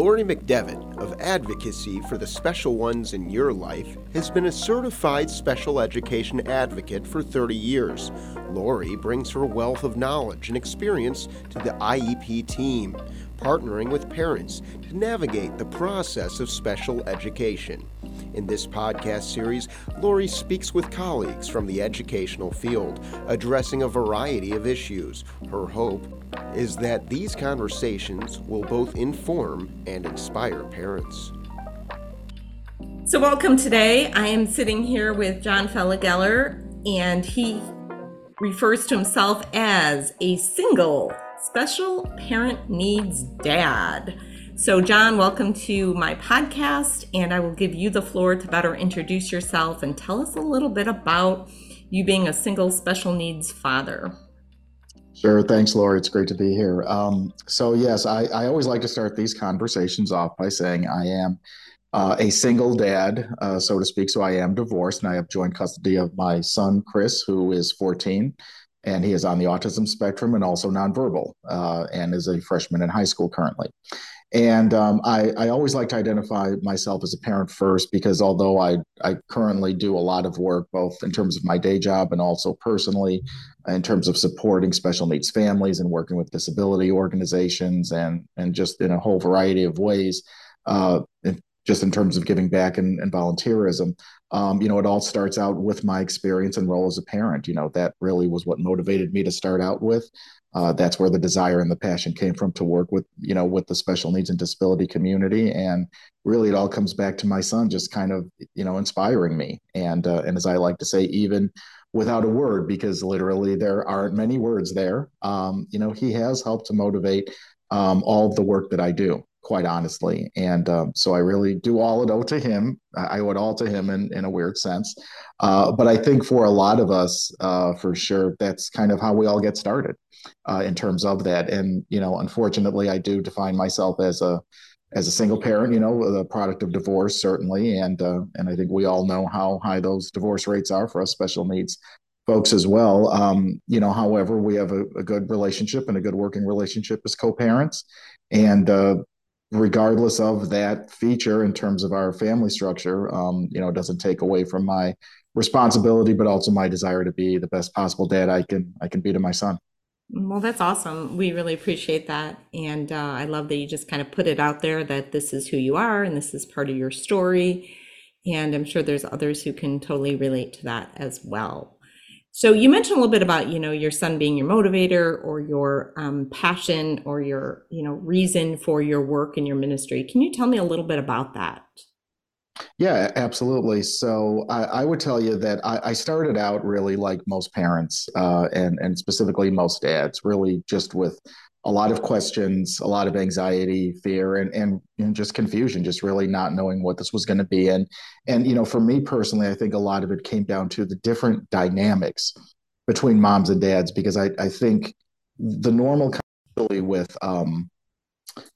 Laurie McDevitt of Advocacy for the Special Ones in Your Life has been a certified special education advocate for 30 years. Laurie brings her wealth of knowledge and experience to the IEP team, partnering with parents to navigate the process of special education. In this podcast series, Laurie speaks with colleagues from the educational field, addressing a variety of issues. Her hope is that these conversations will both inform and inspire parents. So, welcome today. I am sitting here with John Felageller, and he refers to himself as a single special parent needs dad. So, John, welcome to my podcast, and I will give you the floor to better introduce yourself and tell us a little bit about you being a single special needs father. Sure. Thanks, Laura. It's great to be here. Um, so, yes, I, I, always like to start these conversations off by saying I am uh, a single dad, uh, so to speak. So, I am divorced and I have joint custody of my son, Chris, who is 14, and he is on the autism spectrum and also nonverbal uh, and is a freshman in high school currently. And um, I, I always like to identify myself as a parent first because although I, I currently do a lot of work, both in terms of my day job and also personally, in terms of supporting special needs families and working with disability organizations and, and just in a whole variety of ways, uh, just in terms of giving back and, and volunteerism, um, you know, it all starts out with my experience and role as a parent. You know, that really was what motivated me to start out with. Uh, that's where the desire and the passion came from to work with, you know, with the special needs and disability community. And really, it all comes back to my son just kind of, you know, inspiring me. And uh, and as I like to say, even without a word, because literally there aren't many words there. Um, you know, he has helped to motivate um, all of the work that I do quite honestly. And um, so I really do all it owe to him. I owe it all to him in, in a weird sense. Uh, but I think for a lot of us, uh, for sure, that's kind of how we all get started uh, in terms of that. And, you know, unfortunately, I do define myself as a as a single parent, you know, the product of divorce, certainly. And uh, and I think we all know how high those divorce rates are for us special needs folks as well. Um, you know, however, we have a, a, good relationship and a good working relationship as co-parents. And uh, regardless of that feature in terms of our family structure, um, you know, it doesn't take away from my responsibility, but also my desire to be the best possible dad I can I can be to my son. Well, that's awesome. We really appreciate that, and uh, I love that you just kind of put it out there that this is who you are and this is part of your story. And I'm sure there's others who can totally relate to that as well. So you mentioned a little bit about, you know, your son being your motivator or your um, passion or your, you know, reason for your work and your ministry. Can you tell me a little bit about that? Yeah, absolutely. So I, I would tell you that I, I, started out really like most parents, uh, and and specifically most dads, really just with a lot of questions, a lot of anxiety, fear, and and, just confusion, just really not knowing what this was going to be. And and you know, for me personally, I think a lot of it came down to the different dynamics between moms and dads, because I I think the normal with um,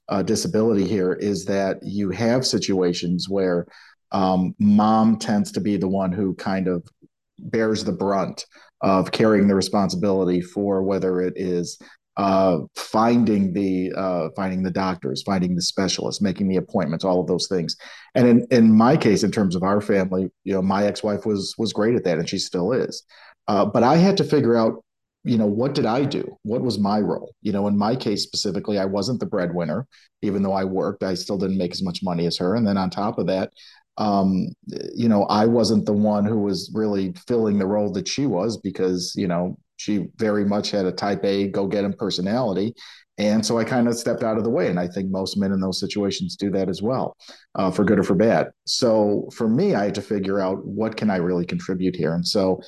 uh, disability here is that you have situations where um, mom tends to be the one who kind of bears the brunt of carrying the responsibility for whether it is uh, finding the uh, finding the doctors, finding the specialists, making the appointments, all of those things. And in, in my case, in terms of our family, you know, my ex-wife was was great at that, and she still is. Uh, but I had to figure out, you know, what did I do? What was my role? You know, in my case specifically, I wasn't the breadwinner, even though I worked. I still didn't make as much money as her. And then on top of that, um, you know, I wasn't the one who was really filling the role that she was because, you know, she very much had a type A go get him personality. And so I kind of stepped out of the way. And I think most men in those situations do that as well, uh, for good or for bad. So for me, I had to figure out what can I really contribute here. And so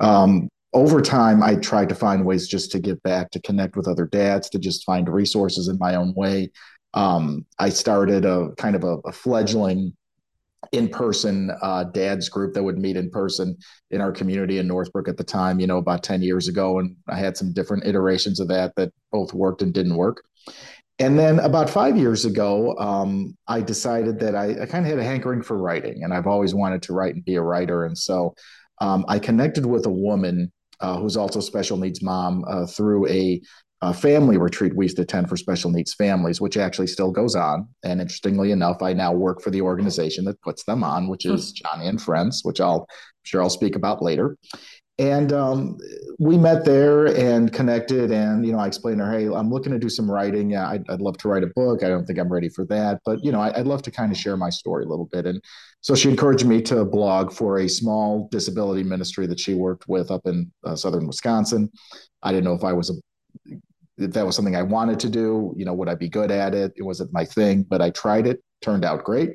um, over time, I tried to find ways just to give back, to connect with other dads, to just find resources in my own way. Um, I started a kind of a, a fledgling in-person uh, dads group that would meet in person in our community in Northbrook at the time, you know, about 10 years ago. And I had some different iterations of that that both worked and didn't work. And then about five years ago, um, I decided that I, I kind of had a hankering for writing, and I've always wanted to write and be a writer. And so um, I connected with a woman uh, who's also special needs mom uh, through a uh, family retreat we used to attend for special needs families, which actually still goes on. And interestingly enough, I now work for the organization that puts them on, which is Joni and Friends, which I'll I'm sure I'll speak about later. And um, we met there and connected. And, you know, I explained to her, hey, I'm looking to do some writing. Yeah, I'd, I'd love to write a book. I don't think I'm ready for that. But, you know, I, would love to kind of share my story a little bit. And so she encouraged me to blog for a small disability ministry that she worked with up in uh, southern Wisconsin. I didn't know if I was a if that was something I wanted to do, you know, would I be good at it? It wasn't my thing, but I tried it, turned out great.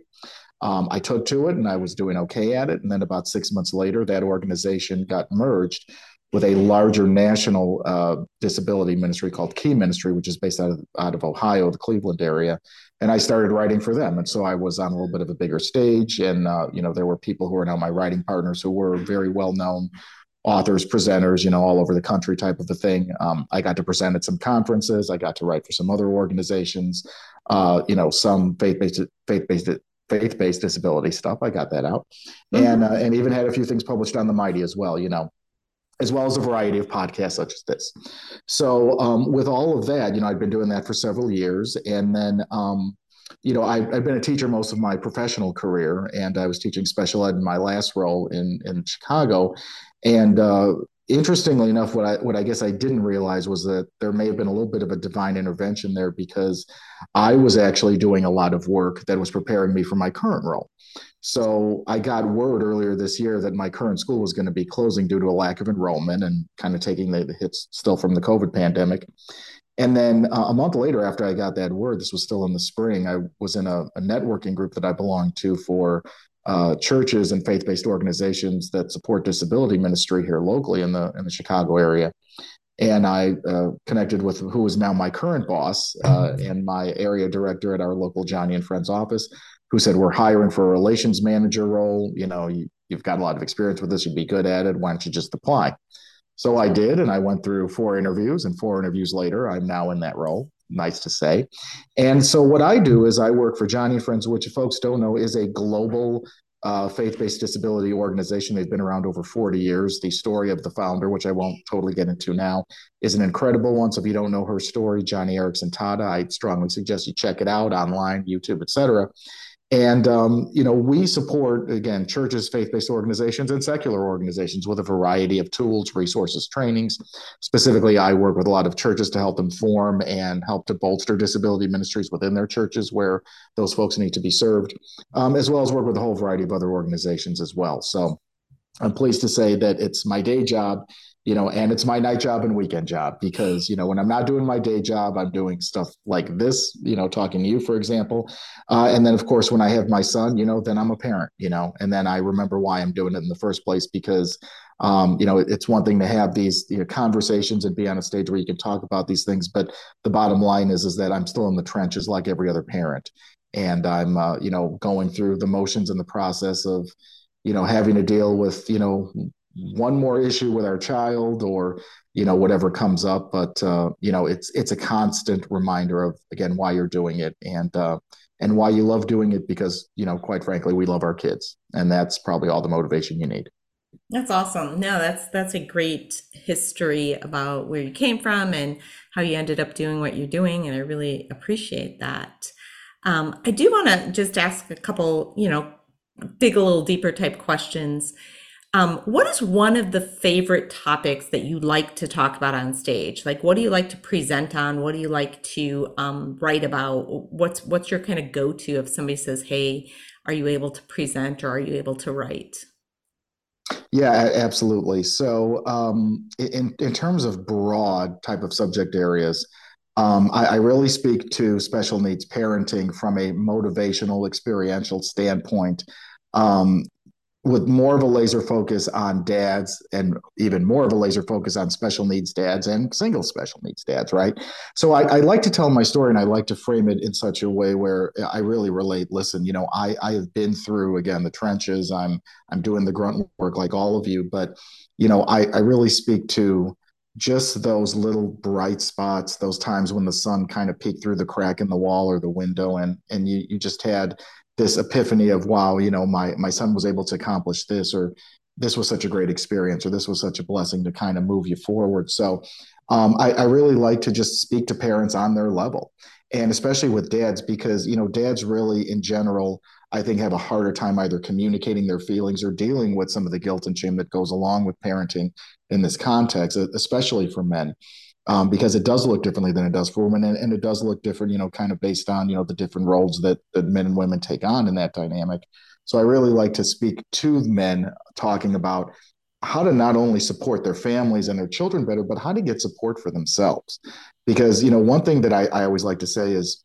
Um, I took to it and I was doing okay at it. And then about six months later, that organization got merged with a larger national uh, disability ministry called Key Ministry, which is based out of, out of Ohio, the Cleveland area. And I started writing for them. And so I was on a little bit of a bigger stage. And, uh, you know, there were people who are now my writing partners who were very well known authors, presenters, you know, all over the country type of a thing. Um, I got to present at some conferences. I got to write for some other organizations, uh, you know, some faith-based, faith-based, faith-based disability stuff. I got that out, mm-hmm. and uh, and even had a few things published on the Mighty as well. You know, as well as a variety of podcasts such as this. So um, with all of that, you know, I've been doing that for several years, and then. Um, you know, I, have been a teacher most of my professional career, and I was teaching special ed in my last role in in Chicago. And uh, interestingly enough, what I what I guess I didn't realize was that there may have been a little bit of a divine intervention there because I was actually doing a lot of work that was preparing me for my current role. So I got word earlier this year that my current school was going to be closing due to a lack of enrollment and kind of taking the, hits still from the COVID pandemic. And then uh, a month later, after I got that word, this was still in the spring, I was in a, a networking group that I belonged to for uh, churches and faith-based organizations that support disability ministry here locally in the in the Chicago area. And I uh, connected with who is now my current boss uh, and my area director at our local Joni and Friends office, who said we're hiring for a relations manager role. You know, you, you've got a lot of experience with this; you'd be good at it. Why don't you just apply? So I did, and I went through four interviews, and four interviews later, I'm now in that role. Nice to say. And so what I do is I work for Joni Friends, which folks don't know is a global uh, faith-based disability organization. They've been around over 40 years. The story of the founder, which I won't totally get into now, is an incredible one. So if you don't know her story, Joni Eareckson Tada, I strongly suggest you check it out online, YouTube, etc. And um, you know, we support again churches, faith-based organizations, and secular organizations with a variety of tools, resources, trainings. Specifically, I work with a lot of churches to help them form and help to bolster disability ministries within their churches where those folks need to be served, um, as well as work with a whole variety of other organizations as well. So I'm pleased to say that it's my day job you know, and it's my night job and weekend job because, you know, when I'm not doing my day job, I'm doing stuff like this, you know, talking to you, for example. Uh, and then, of course, when I have my son, you know, then I'm a parent, you know, and then I remember why I'm doing it in the first place because, um, you know, it's one thing to have these you know, conversations and be on a stage where you can talk about these things. But the bottom line is, is that I'm still in the trenches like every other parent. And I'm, uh, you know, going through the motions and the process of, you know, having to deal with, you know, one more issue with our child or you know whatever comes up but uh, you know it's it's a constant reminder of again why you're doing it and uh, and why you love doing it because you know quite frankly we love our kids and that's probably all the motivation you need. That's awesome. No that's that's a great history about where you came from and how you ended up doing what you're doing and i really appreciate that. Um, i do want to just ask a couple you know dig a little deeper type questions um, what is one of the favorite topics that you like to talk about on stage? Like, what do you like to present on? What do you like to um, write about? What's what's your kind of go to if somebody says, "Hey, are you able to present or are you able to write?" Yeah, absolutely. So, um, in in terms of broad type of subject areas, um, I, I, really speak to special needs parenting from a motivational, experiential standpoint. Um, with more of a laser focus on dads and even more of a laser focus on special needs dads and single special needs dads, right? So I, I, like to tell my story and I like to frame it in such a way where I really relate. Listen, you know, I, I have been through again the trenches. I'm I'm doing the grunt work like all of you, but you know, I, I really speak to just those little bright spots, those times when the sun kind of peeked through the crack in the wall or the window and and you you just had this epiphany of wow you know my my son was able to accomplish this or this was such a great experience or this was such a blessing to kind of move you forward. So um, I, I really like to just speak to parents on their level and especially with dads because you know dads really in general i think have a harder time either communicating their feelings or dealing with some of the guilt and shame that goes along with parenting in this context especially for men um, because it does look differently than it does for women and, and, it does look different you know kind of based on you know the different roles that, that men and women take on in that dynamic so i really like to speak to men talking about how to not only support their families and their children better, but how to get support for themselves. Because, you know, one thing that I, I always like to say is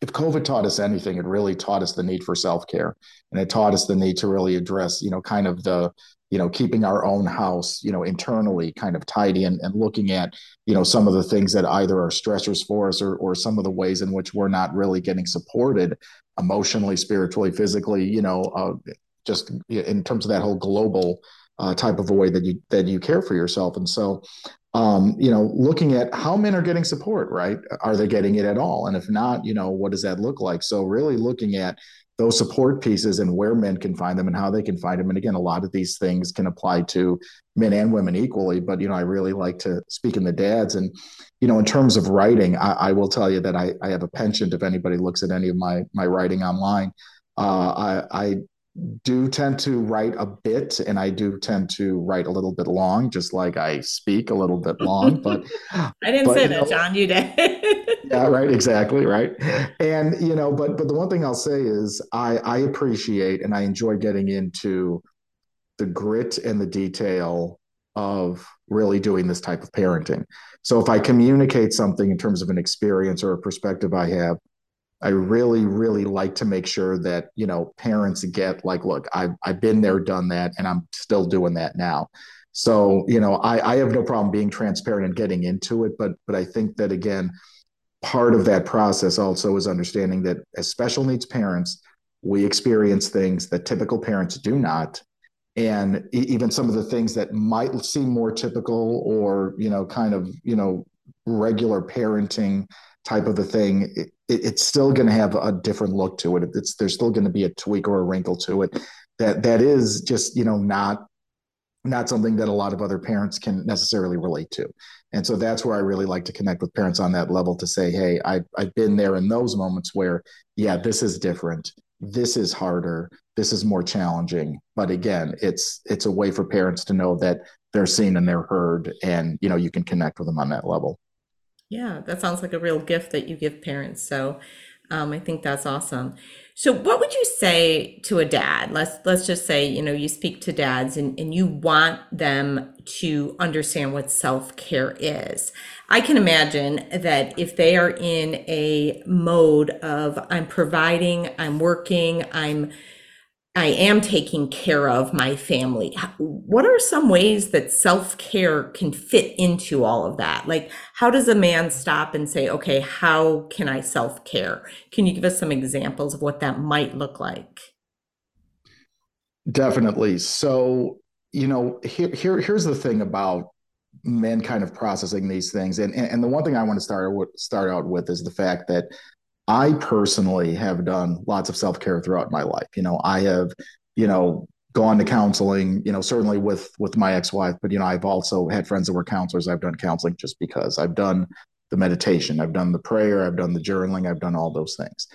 if COVID taught us anything, it really taught us the need for self care. And it taught us the need to really address, you know, kind of the, you know, keeping our own house, you know, internally kind of tidy and, and looking at, you know, some of the things that either are stressors for us or, or some of the ways in which we're not really getting supported emotionally, spiritually, physically, you know, uh, just in terms of that whole global uh, type of a way that you that you care for yourself. And so, um, you know, looking at how men are getting support, right? Are they getting it at all? And if not, you know, what does that look like? So really looking at those support pieces and where men can find them and how they can find them. And again, a lot of these things can apply to men and women equally. But you know, I really like to speak in the dads. And you know, in terms of writing, I, I will tell you that I, I have a penchant. If anybody looks at any of my my writing online, uh, I, I do tend to write a bit and I do tend to write a little bit long, just like I speak a little bit long. But I didn't but, say that, know, John. You did. yeah, right. Exactly. Right. And, you know, but, but the one thing I'll say is I, I appreciate and I enjoy getting into the grit and the detail of really doing this type of parenting. So if I communicate something in terms of an experience or a perspective I have, I really, really like to make sure that, you know, parents get like, look, I've, I've been there, done that, and I'm still doing that now. So, you know, I, I have no problem being transparent and getting into it. But, but I think that again, part of that process also is understanding that as special needs parents, we experience things that typical parents do not. And even some of the things that might seem more typical or, you know, kind of, you know, regular parenting type of a thing, it, it's still going to have a different look to it. It's there's still going to be a tweak or a wrinkle to it that that is just you know not not something that a lot of other parents can necessarily relate to. And so that's where I really like to connect with parents on that level to say, hey, I, I've been there in those moments where, yeah, this is different. This is harder. This is more challenging. But again, it's it's a way for parents to know that they're seen and they're heard, and you know you can connect with them on that level. Yeah, that sounds like a real gift that you give parents. So um, I think that's awesome. So what would you say to a dad? Let's let's just say, you know, you speak to dads and, and you want them to understand what self-care is. I can imagine that if they are in a mode of I'm providing, I'm working, I'm I am taking care of my family. What are some ways that self care can fit into all of that? Like, how does a man stop and say, okay, how can I self care? Can you give us some examples of what that might look like? Definitely. So, you know, here, here here's the thing about men kind of processing these things. And, and, the one thing I want to start, start out with is the fact that I personally have done lots of self care throughout my life. You know, I have, you know, gone to counseling. You know, certainly with with my ex wife, but you know, I've also had friends that were counselors. I've done counseling just because I've done the meditation, I've done the prayer, I've done the journaling, I've done all those things.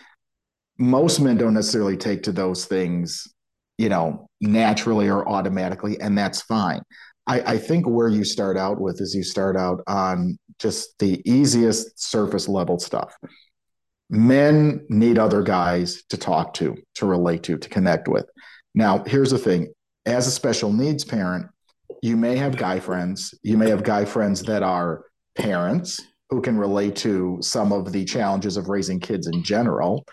Most men don't necessarily take to those things, you know, naturally or automatically, and that's fine. I, I, think where you start out with is you start out on just the easiest surface level stuff men need other guys to talk to, to relate to, to connect with. Now, here's the thing as a special needs parent, you may have guy friends, you may have guy friends that are parents who can relate to some of the challenges of raising kids in general.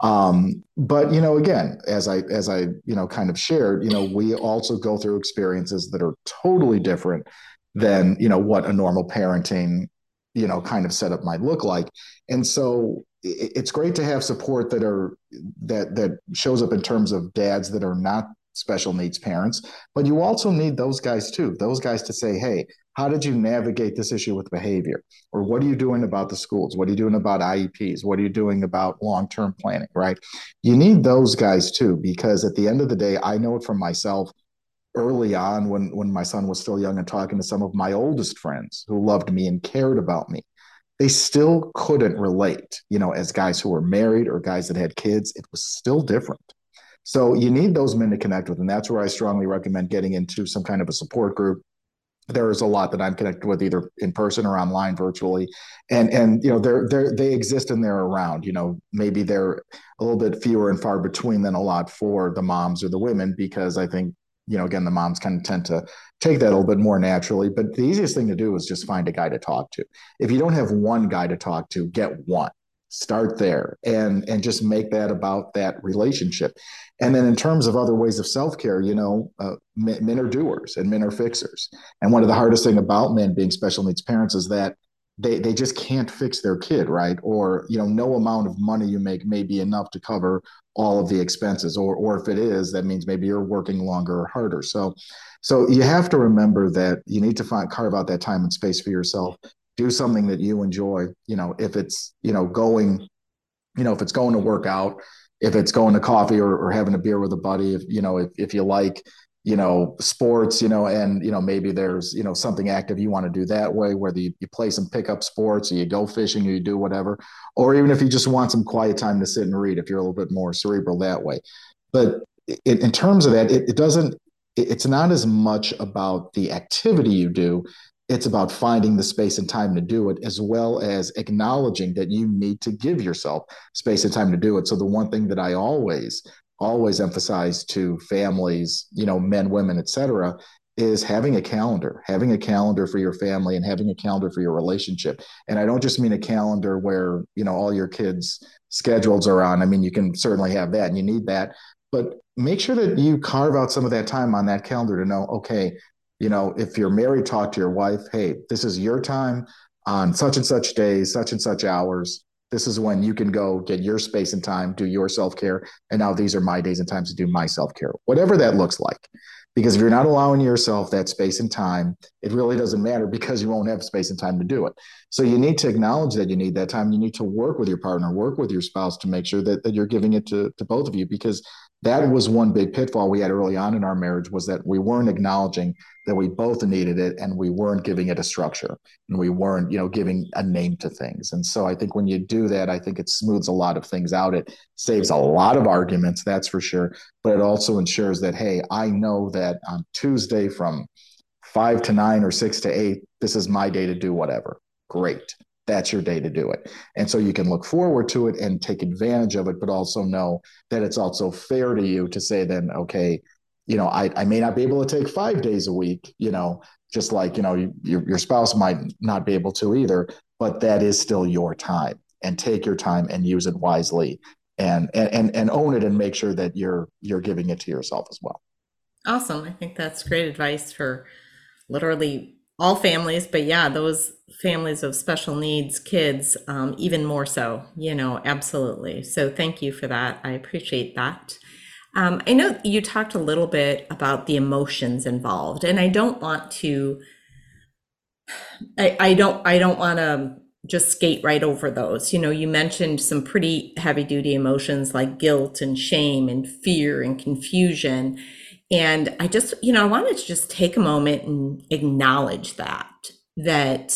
Um, but you know, again, as I as I you know kind of shared, you know, we also go through experiences that are totally different than you know what a normal parenting you know kind of setup might look like and so it's great to have support that are that that shows up in terms of dads that are not special needs parents but you also need those guys too those guys to say hey how did you navigate this issue with behavior? Or what are you doing about the schools? What are you doing about ieps what are you doing about long-term planning? Right? You need those guys too because at the end of the day i know it from myself early on when when my son was still young and talking to some of my oldest friends who loved me and cared about me they still couldn't relate you know as guys who were married or guys that had kids it was still different so you need those men to connect with and that's where i strongly recommend getting into some kind of a support group there's a lot that I'm connected with either in person or online virtually. And and you know they're they they exist and they're around. You know, maybe they're a little bit fewer and far between than a lot for the moms or the women because I think you know again the moms kind of tend to take that a little bit more naturally but the easiest thing to do is just find a guy to talk to. If you don't have one guy to talk to get one. Start there and and just make that about that relationship. And then in terms of other ways of self-care you know uh, men, men, are doers and men are fixers. And one of the hardest thing about men being special needs parents is that they they just can't fix their kid right? Or you know no amount of money you make may be enough to cover all of the expenses or or if it is that means maybe you're working longer or harder. So so you have to remember that you need to find carve out that time and space for yourself. Do something that you enjoy you know if it's you know going you know if it's going to work out if it's going to coffee or, or having a beer with a buddy if you know if, if you like you know sports you know and you know maybe there's you know something active you want to do that way whether you, you play some pickup sports or you go fishing or you do whatever or even if you just want some quiet time to sit and read if you're a little bit more cerebral that way but in, in terms of that it, it doesn't it's not as much about the activity you do it's about finding the space and time to do it, as well as acknowledging that you need to give yourself space and time to do it. So, the one thing that I always, always emphasize to families, you know, men, women, et cetera, is having a calendar, having a calendar for your family and having a calendar for your relationship. And I don't just mean a calendar where, you know, all your kids' schedules are on. I mean, you can certainly have that and you need that, but make sure that you carve out some of that time on that calendar to know, okay, you know, if you're married, talk to your wife. Hey, this is your time on such and such days, such and such hours. This is when you can go get your space and time, do your self care. And now these are my days and times to do my self care, whatever that looks like. Because if you're not allowing yourself that space and time, it really doesn't matter because you won't have space and time to do it. So you need to acknowledge that you need that time. You need to work with your partner, work with your spouse to make sure that, that you're giving it to, to both of you because that was one big pitfall we had early on in our marriage was that we weren't acknowledging that we both needed it and we weren't giving it a structure and we weren't you know giving a name to things. And so i think when you do that i think it smooths a lot of things out. It saves a lot of arguments that's for sure. But it also ensures that hey i know that on tuesday from five to nine or six to eight this is my day to do whatever. Great that's your day to do it. And so you can look forward to it and take advantage of it, but also know that it's also fair to you to say, then, okay, you know, I, I may not be able to take five days a week, you know, just like, you know, your, your spouse might not be able to either, but that is still your time and take your time and use it wisely and, and, and own it and make sure that you're, you're giving it to yourself as well. Awesome. I think that's great advice for literally all families, but yeah, those families of special needs kids, um, even more so, you know, absolutely. So thank you for that. I appreciate that. Um, I know you talked a little bit about the emotions involved, and I don't want to. I, I don't. I don't want to just skate right over those. You know, you mentioned some pretty heavy duty emotions like guilt and shame and fear and confusion. And I just, you know, I wanted to just take a moment and acknowledge that, that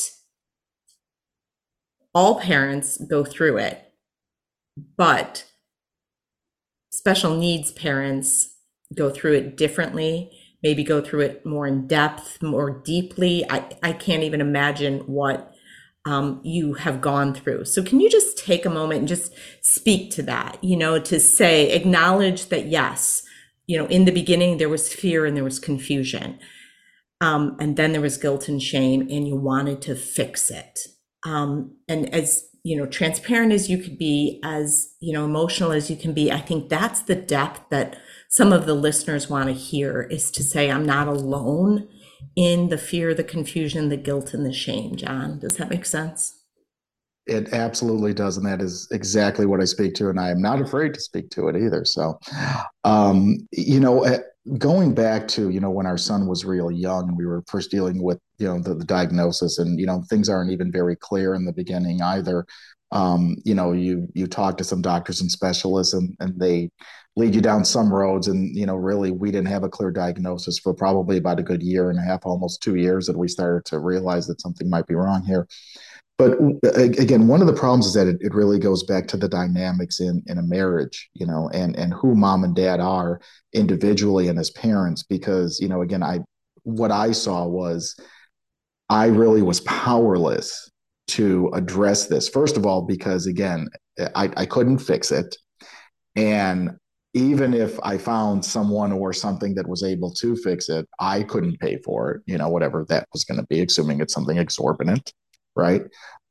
all parents go through it, but special needs parents go through it differently, maybe go through it more in depth, more deeply. I, I can't even imagine what um, you have gone through. So, can you just take a moment and just speak to that? You know, to say, acknowledge that yes, you know, in the beginning there was fear and there was confusion. Um, and then there was guilt and shame, and you wanted to fix it. Um, and as you know, transparent as you could be, as you know, emotional as you can be, I think that's the depth that some of the listeners want to hear is to say, I'm not alone in the fear, the confusion, the guilt, and the shame. John, does that make sense? It absolutely does, and that is exactly what I speak to, and I am not afraid to speak to it either. So, um, you know, eh, going back to you know when our son was really young, and we were first dealing with you know the, the diagnosis, and you know things aren't even very clear in the beginning either. um, you know, you you talk to some doctors and specialists, and and they lead you down some roads, and you know, really, we didn't have a clear diagnosis for probably about a good year and a half, almost two years, that we started to realize that something might be wrong here. But again, one of the problems is that it, it really goes back to the dynamics in in a marriage, you know, and and who mom and dad are individually and as parents, because you know, again, I what I saw was I really was powerless to address this. First of all, because again, I, I couldn't fix it. And even if I found someone or something that was able to fix it, I couldn't pay for it, you know, whatever that was going to be, assuming it's something exorbitant, right?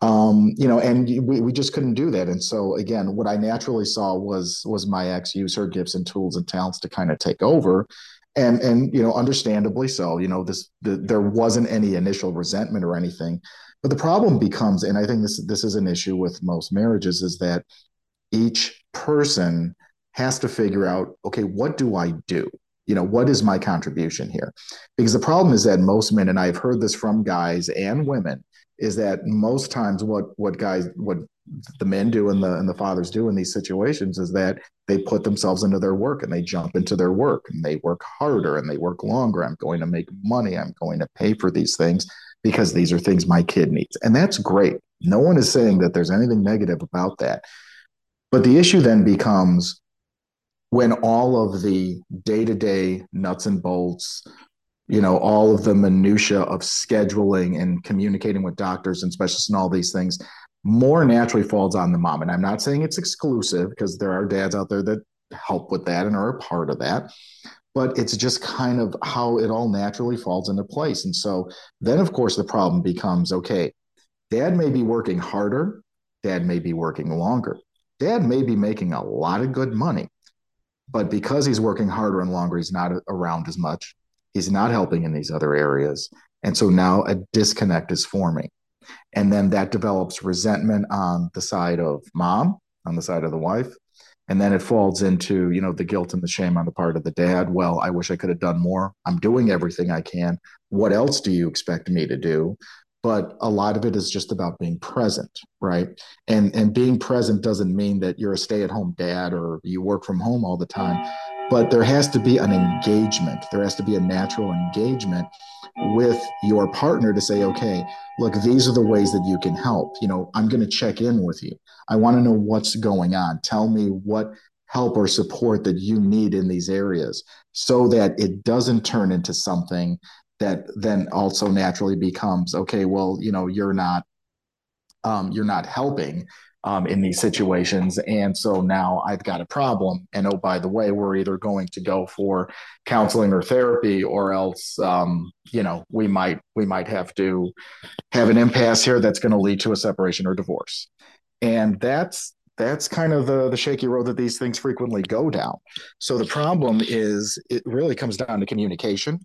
Um, you know, and we, we just couldn't do that. And so again, what I naturally saw was was my ex use her gifts and tools and talents to kind of take over. And and you know, understandably so, you know, this the, there wasn't any initial resentment or anything. But the problem becomes, and I think this this is an issue with most marriages, is that each person has to figure out, okay, what do I do? You know, what is my contribution here? Because the problem is that most men, and I've heard this from guys and women, is that most times what what guys what the men do and the and the fathers do in these situations is that they put themselves into their work and they jump into their work and they work harder and they work longer. I'm going to make money. I'm going to pay for these things because these are things my kid needs. And that's great. No one is saying that there's anything negative about that. But the issue then becomes when all of the day to day nuts and bolts, you know, all of the minutia of scheduling and communicating with doctors and specialists and all these things more naturally falls on the mom. And I'm not saying it's exclusive because there are dads out there that help with that and are a part of that but it's just kind of how it all naturally falls into place. And so then, of course, the problem becomes okay, dad may be working harder, dad may be working longer, dad may be making a lot of good money, but because he's working harder and longer, he's not around as much. He's not helping in these other areas. And so now a disconnect is forming. And then that develops resentment on the side of mom, on the side of the wife, and then it falls into you know the guilt and the shame on the part of the dad. Well i wish i could have done more. I'm doing everything i can. What else do you expect me to do? But a lot of it is just about being present right? And and being present doesn't mean that you're a stay-at-home dad or you work from home all the time but there has to be an engagement there has to be a natural engagement with your partner to say, okay, look, these are the ways that you can help. You know, I'm going to check in with you. I want to know what's going on. Tell me what help or support that you need in these areas so that it doesn't turn into something that then also naturally becomes okay well you know you're not um, you're not helping um, in these situations. And so now I've got a problem. And oh, by the way, we're either going to go for counseling or therapy, or else, um, you know, we might we might have to have an impasse here that's going to lead to a separation or divorce. And that's that's kind of the, the shaky road that these things frequently go down. So the problem is it really comes down to communication,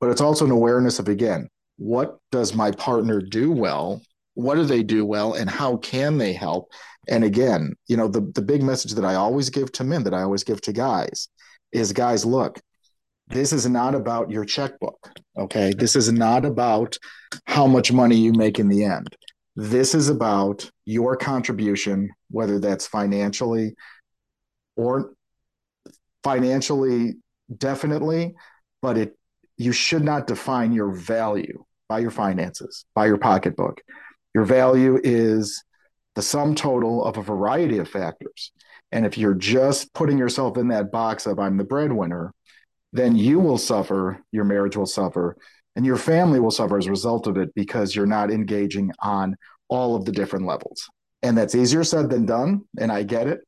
but it's also an awareness of again, what does my partner do well what do they do well and how can they help? And again you know the, the big message that i always give to men that i always give to guys is guys look this is not about your checkbook okay? This is not about how much money you make in the end. This is about your contribution whether that's financially or financially definitely but it you should not define your value by your finances by your pocketbook your value is the sum total of a variety of factors. And if you're just putting yourself in that box of I'm the breadwinner, then you will suffer, your marriage will suffer, and your family will suffer as a result of it because you're not engaging on all of the different levels. And that's easier said than done. And I get it.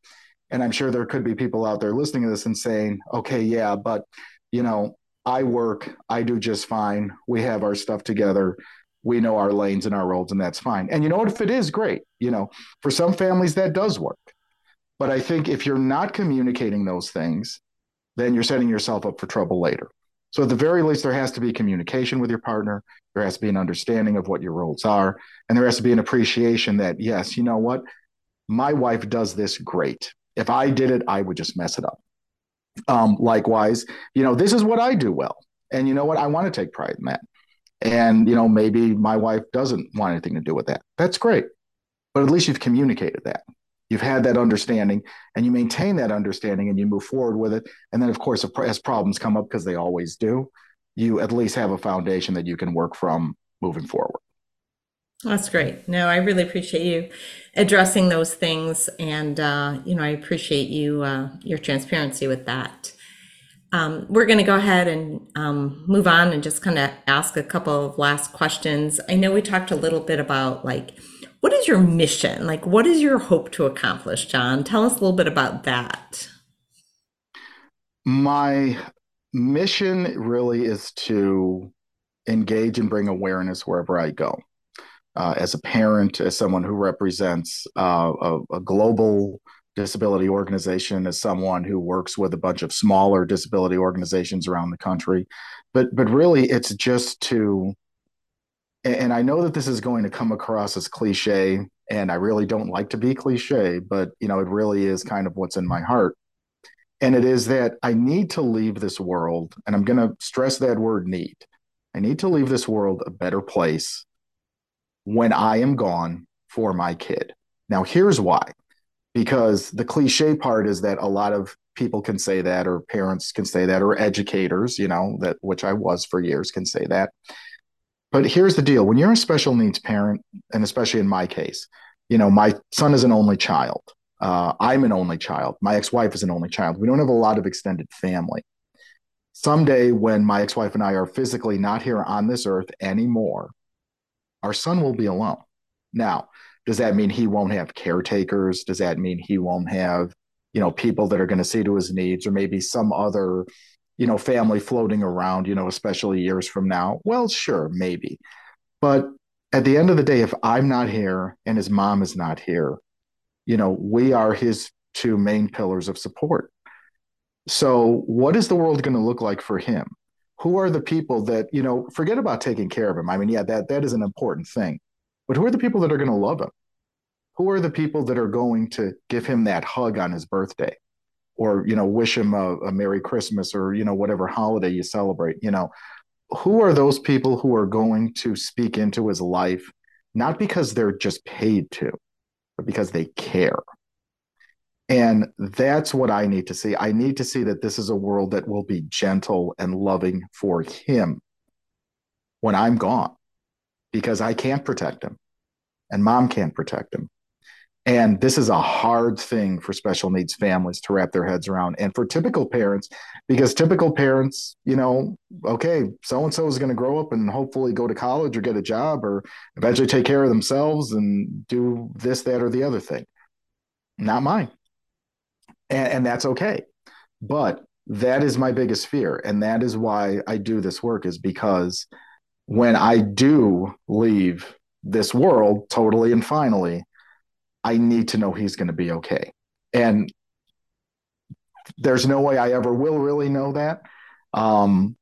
And I'm sure there could be people out there listening to this and saying, okay, yeah, but you know, I work, I do just fine. We have our stuff together we know our lanes and our roles, and that's fine. And you know what? If it is great, you know, for some families that does work. But I think if you're not communicating those things, then you're setting yourself up for trouble later. So at the very least, there has to be communication with your partner. There has to be an understanding of what your roles are, and there has to be an appreciation that yes, you know what, my wife does this great. If I did it, I would just mess it up. Um, likewise, you know, this is what I do well, and you know what, I want to take pride in that. And, you know, maybe my wife doesn't want anything to do with that. That's great. but at least you've communicated that. You've had that understanding and you maintain that understanding and you move forward with it. And then, of course, as problems come up, because they always do, you at least have a foundation that you can work from moving forward. That's great. No, I really appreciate you addressing those things, and uh, you know, I appreciate you uh, your transparency with that. Um, we're going to go ahead and um, move on and just kind of ask a couple of last questions. I know we talked a little bit about like what is your mission? Like, what is your hope to accomplish, John? Tell us a little bit about that. My mission really is to engage and bring awareness wherever I go. Uh, as a parent, as someone who represents uh, a, a, global disability organization, as someone who works with a bunch of smaller disability organizations around the country, but but really, it's just to. And I know that this is going to come across as cliche, and I really don't like to be cliche, but you know, it really is kind of what's in my heart. And it is that I need to leave this world, and I'm going to stress that word need. I need to leave this world a better place when I am gone for my kid. Now, here's why because the cliche part is that a lot of people can say that, or parents can say that, or educators, you know, that which I was for years can say that. But here's the deal when you're a special needs parent, and especially in my case, you know, my son is an only child. Uh, I'm an only child. My ex wife is an only child. We don't have a lot of extended family. Someday, when my ex wife and I are physically not here on this earth anymore, our son will be alone. Now, does that mean he won't have caretakers? Does that mean he won't have, you know, people that are going to see to his needs or maybe some other, you know, family floating around, you know, especially years from now? Well, sure, maybe. But at the end of the day, if I'm not here and his mom is not here, you know, we are his two main pillars of support. So, what is the world going to look like for him? who are the people that you know forget about taking care of him i mean yeah that that is an important thing but who are the people that are going to love him who are the people that are going to give him that hug on his birthday or you know wish him a, a merry christmas or you know whatever holiday you celebrate you know who are those people who are going to speak into his life not because they're just paid to but because they care and that's what I need to see. I need to see that this is a world that will be gentle and loving for him when I'm gone because I can't protect him and mom can't protect him. And this is a hard thing for special needs families to wrap their heads around. And for typical parents, because typical parents, you know, okay, so and so is going to grow up and hopefully go to college or get a job or eventually take care of themselves and do this, that, or the other thing. Not mine and, and that's okay. But that is my biggest fear, and that is why I do this work is because when I do leave this world totally and finally, I need to know he's going to be okay. And there's no way I ever will really know that. Um,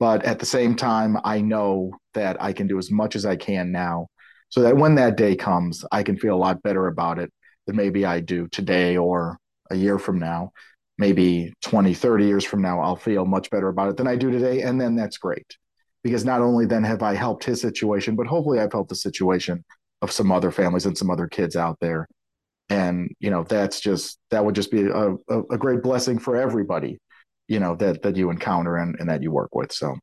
but at the same time, I know that I can do as much as I can now so that when that day comes, I can feel a lot better about it than maybe I do today or a year from now, maybe 20, 30 years from now, I'll feel much better about it than I do today. And then that's great. Because not only then have I helped his situation, but hopefully I've helped the situation of some other families and some other kids out there. And, you know, that's just, that would just be a, a, a great blessing for everybody, you know, that, that you encounter and, and that you work with. So.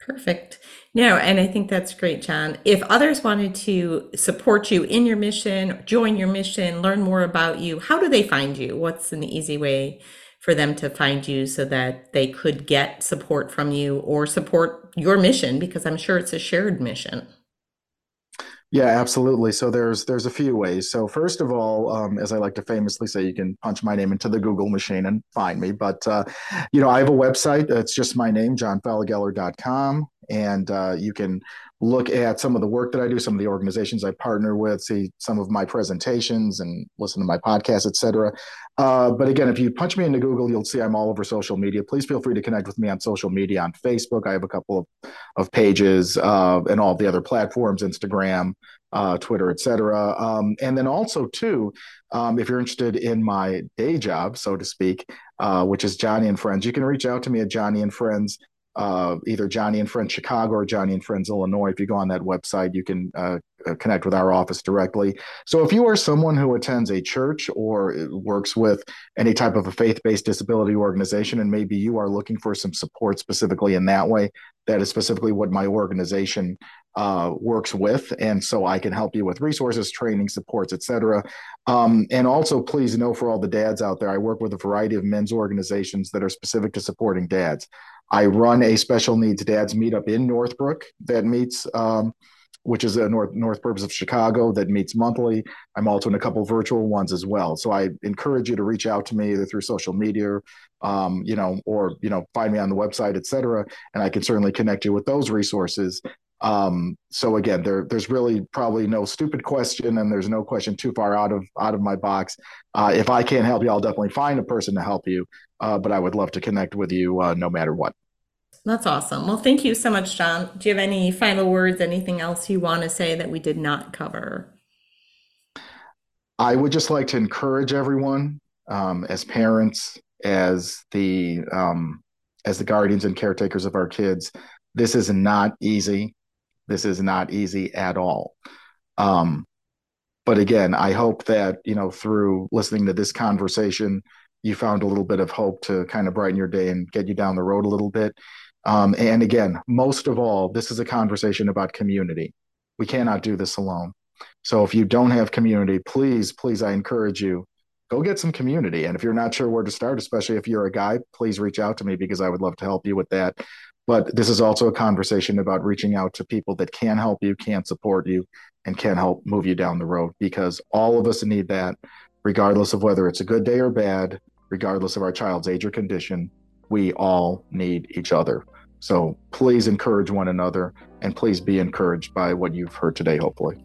Perfect. No, and I think that's great, John. If others wanted to support you in your mission, join your mission, learn more about you, how do they find you? What's an easy way for them to find you so that they could get support from you or support your mission? Because I'm sure it's a shared mission. Yeah, absolutely. So there's there's a few ways. So first of all, um, as I like to famously say, you can punch my name into the Google machine and find me. But uh, you know, I have a website. It's just my name, johnfelageller.com, and uh, you can look at some of the work that I do, some of the organizations I partner with, see some of my presentations, and listen to my podcast, etc. Uh, but again, if you punch me into Google, you'll see I'm all over social media. Please feel free to connect with me on social media on Facebook. I have a couple of, of pages uh, and all the other platforms, Instagram, uh, Twitter, etc. Um, and then also too, um, if you're interested in my day job, so to speak, uh, which is Joni and Friends, you can reach out to me at Joni and Friends uh, either Joni and Friends Chicago or Joni and Friends Illinois. If you go on that website, you can uh, uh, connect with our office directly. So if you are someone who attends a church or works with any type of a faith-based disability organization, and maybe you are looking for some support specifically in that way, that is specifically what my organization uh, works with, and so I can help you with resources, training, supports, etc. Um, and also, please know for all the dads out there, I work with a variety of men's organizations that are specific to supporting dads. I run a special needs dads meetup in Northbrook that meets. Um, which is a North North Burbs of Chicago that meets monthly. I'm also in a couple virtual ones as well. So I encourage you to reach out to me either through social media, um, you know, or you know, find me on the website, et cetera, and I can certainly connect you with those resources. Um, so again, there there's really probably no stupid question, and there's no question too far out of out of my box. Uh, if I can't help you, I'll definitely find a person to help you. Uh, but I would love to connect with you uh, no matter what. That's awesome. Well, thank you so much, John. Do you have any final words, anything else you want to say that we did not cover? I would just like to encourage everyone um, as parents, as the um, as the guardians and caretakers of our kids. This is not easy. This is not easy at all. Um, but again, I hope that you know through listening to this conversation, you found a little bit of hope to kind of brighten your day and get you down the road a little bit. Um, and again, most of all, this is a conversation about community. We cannot do this alone. So if you don't have community, please, please, I encourage you, go get some community. And if you're not sure where to start, especially if you're a guy, please reach out to me because I would love to help you with that. But this is also a conversation about reaching out to people that can help you, can support you, and can help move you down the road because all of us need that, regardless of whether it's a good day or bad, regardless of our child's age or condition. We all need each other. So please encourage one another and please be encouraged by what you've heard today, hopefully.